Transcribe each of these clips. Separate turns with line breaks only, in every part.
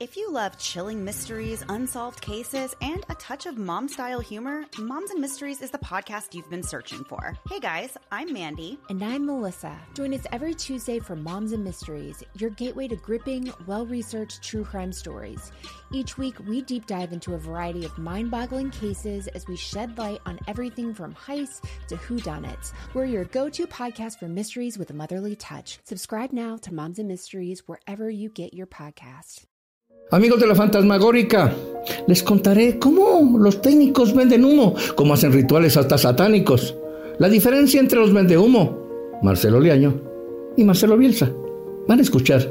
If you love chilling mysteries, unsolved cases, and a touch of mom style humor, Moms and Mysteries is the podcast you've been searching for. Hey guys, I'm Mandy.
And I'm Melissa. Join us every Tuesday for Moms and Mysteries, your gateway to gripping, well researched true crime stories. Each week, we deep dive into a variety of mind boggling cases as we shed light on everything from heists to whodunits. We're your go to podcast for mysteries with a motherly touch. Subscribe now to Moms and Mysteries wherever you get your podcast.
Amigos de la Fantasmagórica, les contaré cómo los técnicos venden humo, cómo hacen rituales hasta satánicos. La diferencia entre los vende humo, Marcelo Liaño y Marcelo Bielsa. Van a escuchar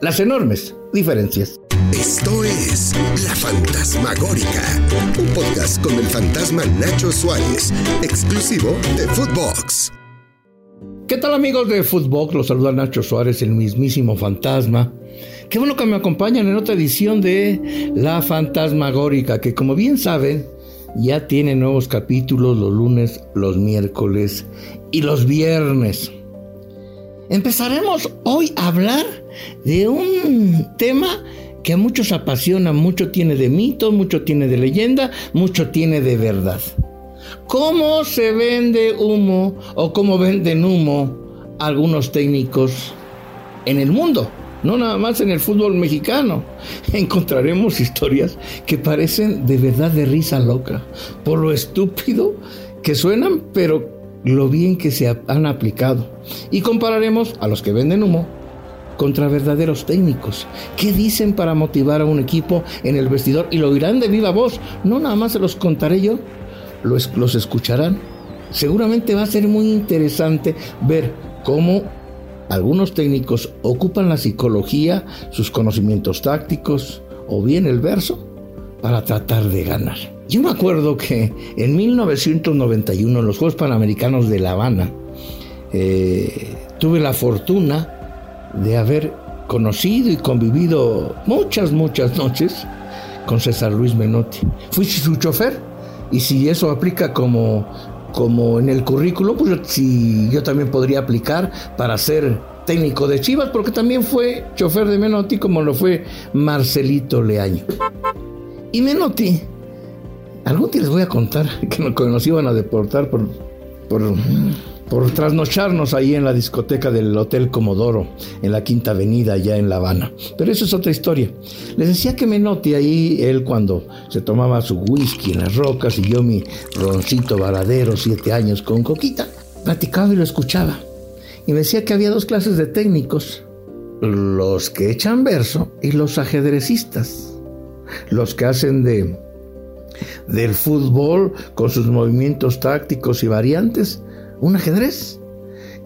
las enormes diferencias.
Esto es La Fantasmagórica, un podcast con el fantasma Nacho Suárez, exclusivo de Footbox.
¿Qué tal amigos de Footbox? Los saluda Nacho Suárez, el mismísimo fantasma. Qué bueno que me acompañan en otra edición de La Fantasmagórica, que como bien saben, ya tiene nuevos capítulos los lunes, los miércoles y los viernes. Empezaremos hoy a hablar de un tema que a muchos apasiona, mucho tiene de mito, mucho tiene de leyenda, mucho tiene de verdad. ¿Cómo se vende humo o cómo venden humo algunos técnicos en el mundo? No nada más en el fútbol mexicano. Encontraremos historias que parecen de verdad de risa loca, por lo estúpido que suenan, pero lo bien que se han aplicado. Y compararemos a los que venden humo contra verdaderos técnicos. ¿Qué dicen para motivar a un equipo en el vestidor? Y lo dirán de viva voz. No nada más se los contaré yo, los, los escucharán. Seguramente va a ser muy interesante ver cómo algunos técnicos ocupan la psicología, sus conocimientos tácticos o bien el verso para tratar de ganar. Yo me acuerdo que en 1991 en los Juegos Panamericanos de La Habana eh, tuve la fortuna de haber conocido y convivido muchas, muchas noches con César Luis Menotti. Fui su chofer y si eso aplica como como en el currículo, pues si yo también podría aplicar para ser técnico de Chivas, porque también fue chofer de Menotti, como lo fue Marcelito Leaño. Y Menotti, algún día les voy a contar que nos iban a deportar por, por, por trasnocharnos ahí en la discoteca del Hotel Comodoro, en la Quinta Avenida, allá en La Habana. Pero eso es otra historia. Les decía que Menotti ahí, él cuando se tomaba su whisky en las rocas y yo mi roncito varadero, siete años con coquita, platicaba y lo escuchaba. Y me decía que había dos clases de técnicos. Los que echan verso y los ajedrecistas. Los que hacen de del fútbol con sus movimientos tácticos y variantes un ajedrez.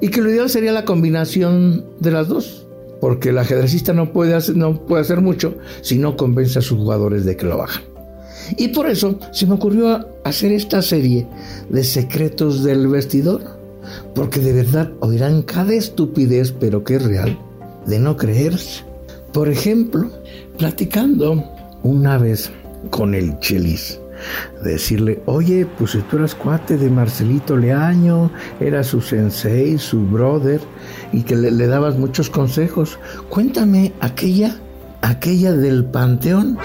Y que lo ideal sería la combinación de las dos. Porque el ajedrecista no puede, hacer, no puede hacer mucho si no convence a sus jugadores de que lo hagan. Y por eso se me ocurrió hacer esta serie de secretos del vestidor. Porque de verdad oirán cada estupidez, pero que es real, de no creerse. Por ejemplo, platicando una vez con el Chelis decirle, oye, pues tú eras cuate de Marcelito Leaño, era su sensei, su brother, y que le, le dabas muchos consejos, cuéntame aquella, aquella del panteón.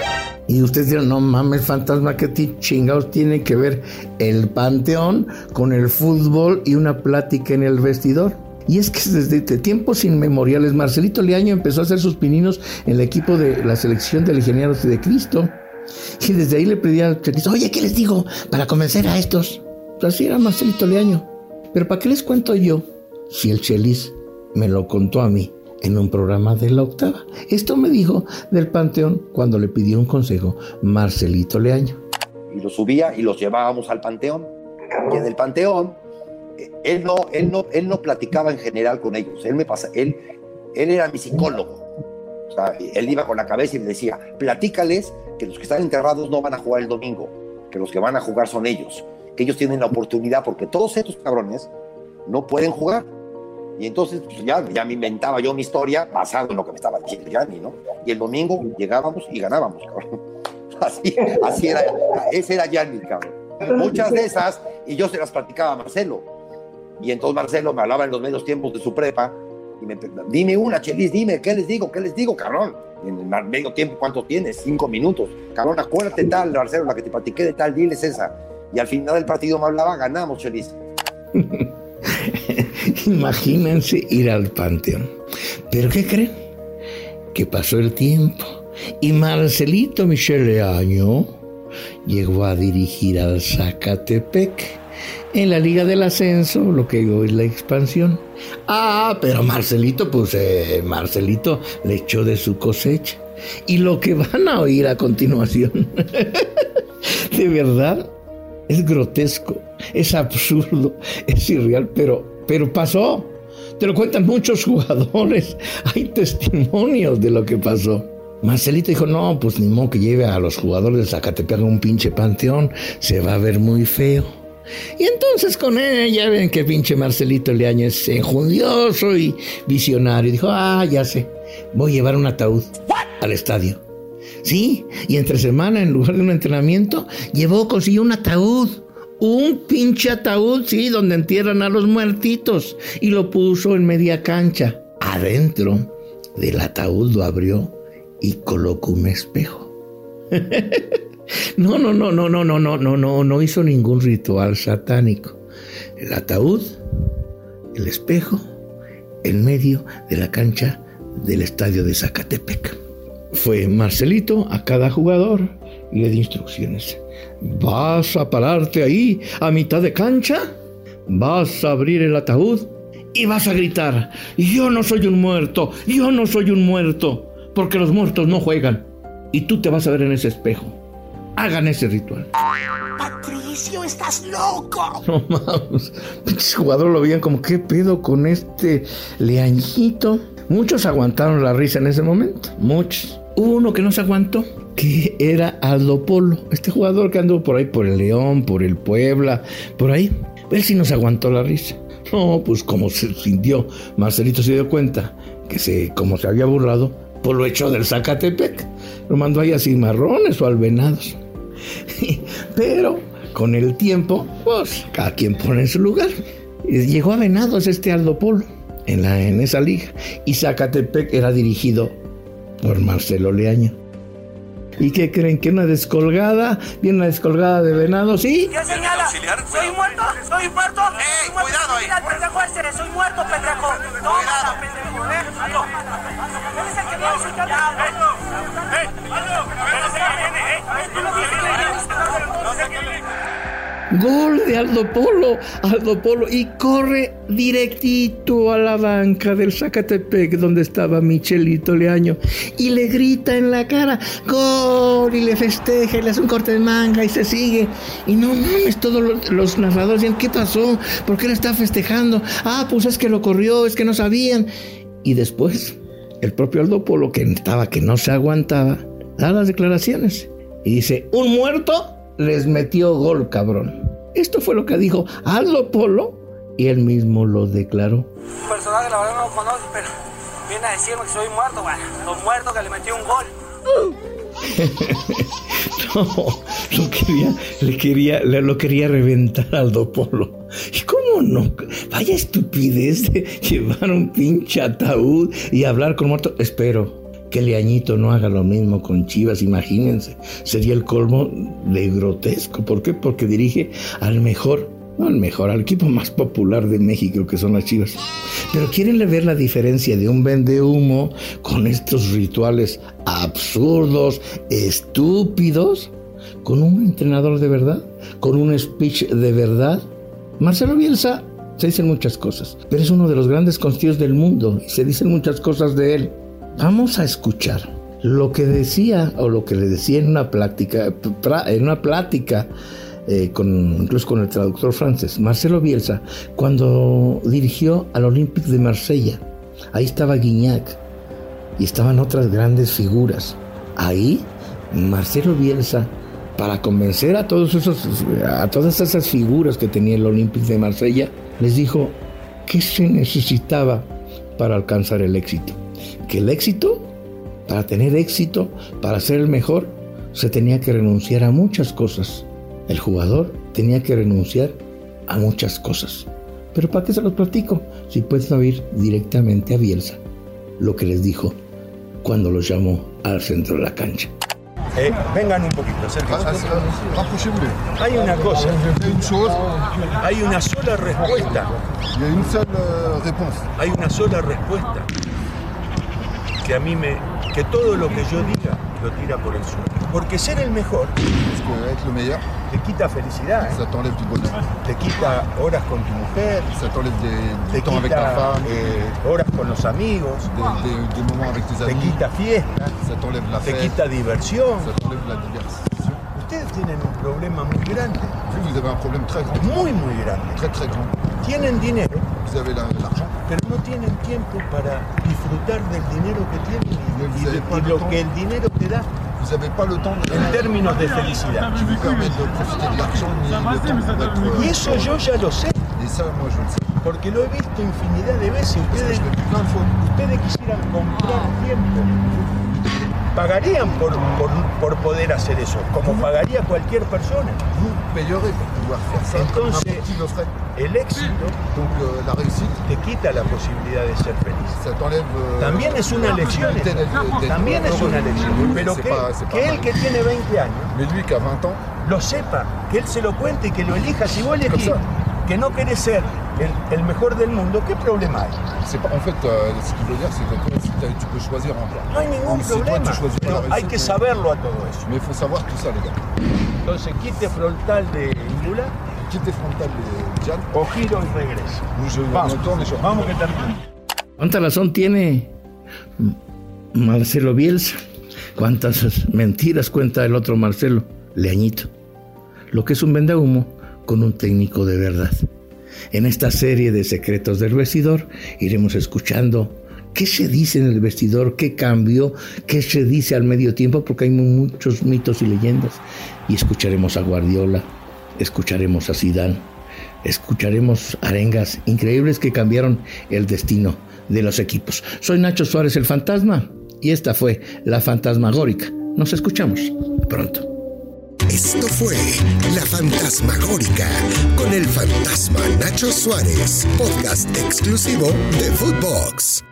Y ustedes dirán, no mames, fantasma, ¿qué chingados tiene que ver el panteón con el fútbol y una plática en el vestidor? Y es que desde tiempos inmemoriales, Marcelito Leaño empezó a hacer sus pininos en el equipo de la selección de legionarios de Cristo. Y desde ahí le pedía al Chelis, oye, ¿qué les digo para convencer a estos? Pues así era Marcelito Leaño. Pero ¿para qué les cuento yo si el Chelis me lo contó a mí en un programa de la octava? Esto me dijo del Panteón cuando le pidió un consejo Marcelito Leaño.
Y los subía y los llevábamos al Panteón. Y en el Panteón, él no, él no, él no platicaba en general con ellos. Él me pasa, él, él era mi psicólogo. Él iba con la cabeza y me decía, platícales que los que están enterrados no van a jugar el domingo, que los que van a jugar son ellos, que ellos tienen la oportunidad porque todos estos cabrones no pueden jugar. Y entonces pues, ya, ya me inventaba yo mi historia basado en lo que me estaba diciendo Yanni, ¿no? Y el domingo llegábamos y ganábamos, cabrón. Así, así era, ese era Yanni, cabrón. Muchas de esas, y yo se las platicaba a Marcelo. Y entonces Marcelo me hablaba en los medios tiempos de su prepa, y me dime una, Chelis, dime, ¿qué les digo? ¿Qué les digo, cabrón? En el medio tiempo, ¿cuánto tienes? Cinco minutos. Cabrón, acuérdate tal, Marcelo, la que te platiqué de tal, diles esa. Y al final del partido me hablaba, ganamos, Chelis.
Imagínense ir al panteón. ¿Pero qué creen? Que pasó el tiempo y Marcelito Michele Año llegó a dirigir al Zacatepec en la Liga del Ascenso, lo que hoy es la expansión. Ah, pero Marcelito, pues eh, Marcelito le echó de su cosecha. Y lo que van a oír a continuación, de verdad, es grotesco, es absurdo, es irreal, pero, pero pasó. Te lo cuentan muchos jugadores, hay testimonios de lo que pasó. Marcelito dijo, no, pues ni modo que lleve a los jugadores de Zacatepec a un pinche panteón, se va a ver muy feo. Y entonces con él, ya ven que pinche Marcelito Leaño es enjundioso y visionario. Dijo, ah, ya sé, voy a llevar un ataúd al estadio. Sí, y entre semana, en lugar de un entrenamiento, llevó, consiguió un ataúd. Un pinche ataúd, sí, donde entierran a los muertitos. Y lo puso en media cancha. Adentro del ataúd lo abrió y colocó un espejo. no, no, no, no, no, no, no, no, no, no hizo ningún ritual satánico. El ataúd, el espejo, en medio de la cancha del estadio de Zacatepec. Fue Marcelito a cada jugador y le dio instrucciones. ¿Vas a pararte ahí a mitad de cancha? ¿Vas a abrir el ataúd? Y vas a gritar, yo no soy un muerto, yo no soy un muerto porque los muertos no juegan. Y tú te vas a ver en ese espejo. Hagan ese ritual.
Patricio, estás loco.
No mames. Pinches jugadores lo veían como, ¿qué pedo con este leañito? Muchos aguantaron la risa en ese momento. Muchos. Hubo uno que no se aguantó, que era Aldo Polo. Este jugador que anduvo por ahí, por el León, por el Puebla, por ahí. Él sí nos aguantó la risa. No, pues como se sintió, Marcelito se dio cuenta que se, como se había burlado, por lo hecho del Zacatepec. Lo mandó ahí a cimarrones o al venados. Pero con el tiempo, pues cada quien pone en su lugar. Y llegó a Venados este Aldo Polo en, la, en esa liga. Y Zacatepec era dirigido por Marcelo Leaño. ¿Y qué creen? ¿Que una descolgada? ¿Viene una descolgada de venados? ¿Sí?
¿Qué señala? ¿Soy muerto? ¿Soy muerto?
¡Eh, cuidado ahí!
Mira, pendejo este, soy muerto, pendejo. Toma, pendejo, eh.
Gol de Aldo Polo, Aldo Polo, y corre directito a la banca del Zacatepec, donde estaba Michelito Leaño, y le grita en la cara, gol, y le festeja, y le hace un corte de manga, y se sigue. Y no mames, todos los, los narradores dicen, ¿qué pasó? ¿Por qué le está festejando? Ah, pues es que lo corrió, es que no sabían. Y después, el propio Aldo Polo, que estaba que no se aguantaba, da las declaraciones. Y dice, un muerto les metió gol, cabrón. Esto fue lo que dijo Aldo Polo y él mismo lo declaró.
Un personaje, la verdad no lo conozco, pero viene a decirme que soy muerto, bueno, los muertos que le metió un gol.
no, lo quería, le quería, le, lo quería reventar a Aldo Polo. ¿Y cómo no? Vaya estupidez de llevar un pinche ataúd y hablar con muerto. Espero que Leañito no haga lo mismo con Chivas, imagínense. Sería el colmo de grotesco. ¿Por qué? Porque dirige al mejor, no al mejor, al equipo más popular de México, que son las Chivas. Pero ¿quieren ver la diferencia de un vende humo con estos rituales absurdos, estúpidos, con un entrenador de verdad, con un speech de verdad? Marcelo Bielsa se dicen muchas cosas, pero es uno de los grandes constillos del mundo y se dicen muchas cosas de él. Vamos a escuchar lo que decía o lo que le decía en una plática, en una plática eh, con, incluso con el traductor francés, Marcelo Bielsa, cuando dirigió al Olympique de Marsella. Ahí estaba Guignac y estaban otras grandes figuras. Ahí Marcelo Bielsa, para convencer a todos esos, a todas esas figuras que tenía el Olympique de Marsella, les dijo qué se necesitaba para alcanzar el éxito. Que el éxito, para tener éxito, para ser el mejor, se tenía que renunciar a muchas cosas. El jugador tenía que renunciar a muchas cosas. Pero ¿para qué se los platico? Si pueden oír directamente a Bielsa lo que les dijo cuando los llamó al centro de la cancha.
Eh, vengan un poquito, acérquense. Hay una cosa. Hay una sola respuesta. Hay una sola respuesta. Que a mí me. que todo lo que yo diga lo tira por el suelo. Porque ser el mejor te quita felicidad. ¿eh? Te quita horas con tu mujer. te quita eh, horas con los amigos. te quita fiestas. te quita diversión. Ustedes tienen un problema muy grande. Muy, muy grande. Tienen dinero. Pero no tienen tiempo para disfrutar del dinero que tienen y, y lo que el dinero te da. En términos de felicidad. Y eso yo ya lo sé. Porque lo he visto infinidad de veces. Ustedes, ustedes quisieran comprar tiempo pagarían por, por, por, poder hacer eso, como pagaría cualquier persona. Entonces, el éxito te quita la posibilidad de ser feliz. También es una lección. También es una lección. Pero que, que él que tiene 20 años lo sepa, que él se lo cuente y que lo elija. Si vos elegís que no querés ser el, el, mejor del mundo, ¿qué problema hay?
En fait, euh, ce qu'il veut dire, c'est que toi, tu peux choisir un plan.
No hay ningún si problema. Toi, tu pero hay que saberlo a todo eso.
Mais il faut savoir tout ça, les gars.
Entonces, quite frontal de Ingula.
Quite frontal de Jan.
O giro y regreso.
Je,
vamos,
tourne,
vamos que termine.
¿Cuánta razón tiene Marcelo Bielsa? ¿Cuántas mentiras cuenta el otro Marcelo? Leañito. Lo que es un vendehumo con un técnico de verdad. En esta serie de secretos del vestidor iremos escuchando qué se dice en el vestidor, qué cambió, qué se dice al medio tiempo, porque hay muchos mitos y leyendas. Y escucharemos a Guardiola, escucharemos a Zidane, escucharemos arengas increíbles que cambiaron el destino de los equipos. Soy Nacho Suárez el Fantasma y esta fue La Fantasmagórica. Nos escuchamos pronto.
Esto fue La Fantasmagórica con el fantasma Nacho Suárez, podcast exclusivo de Footbox.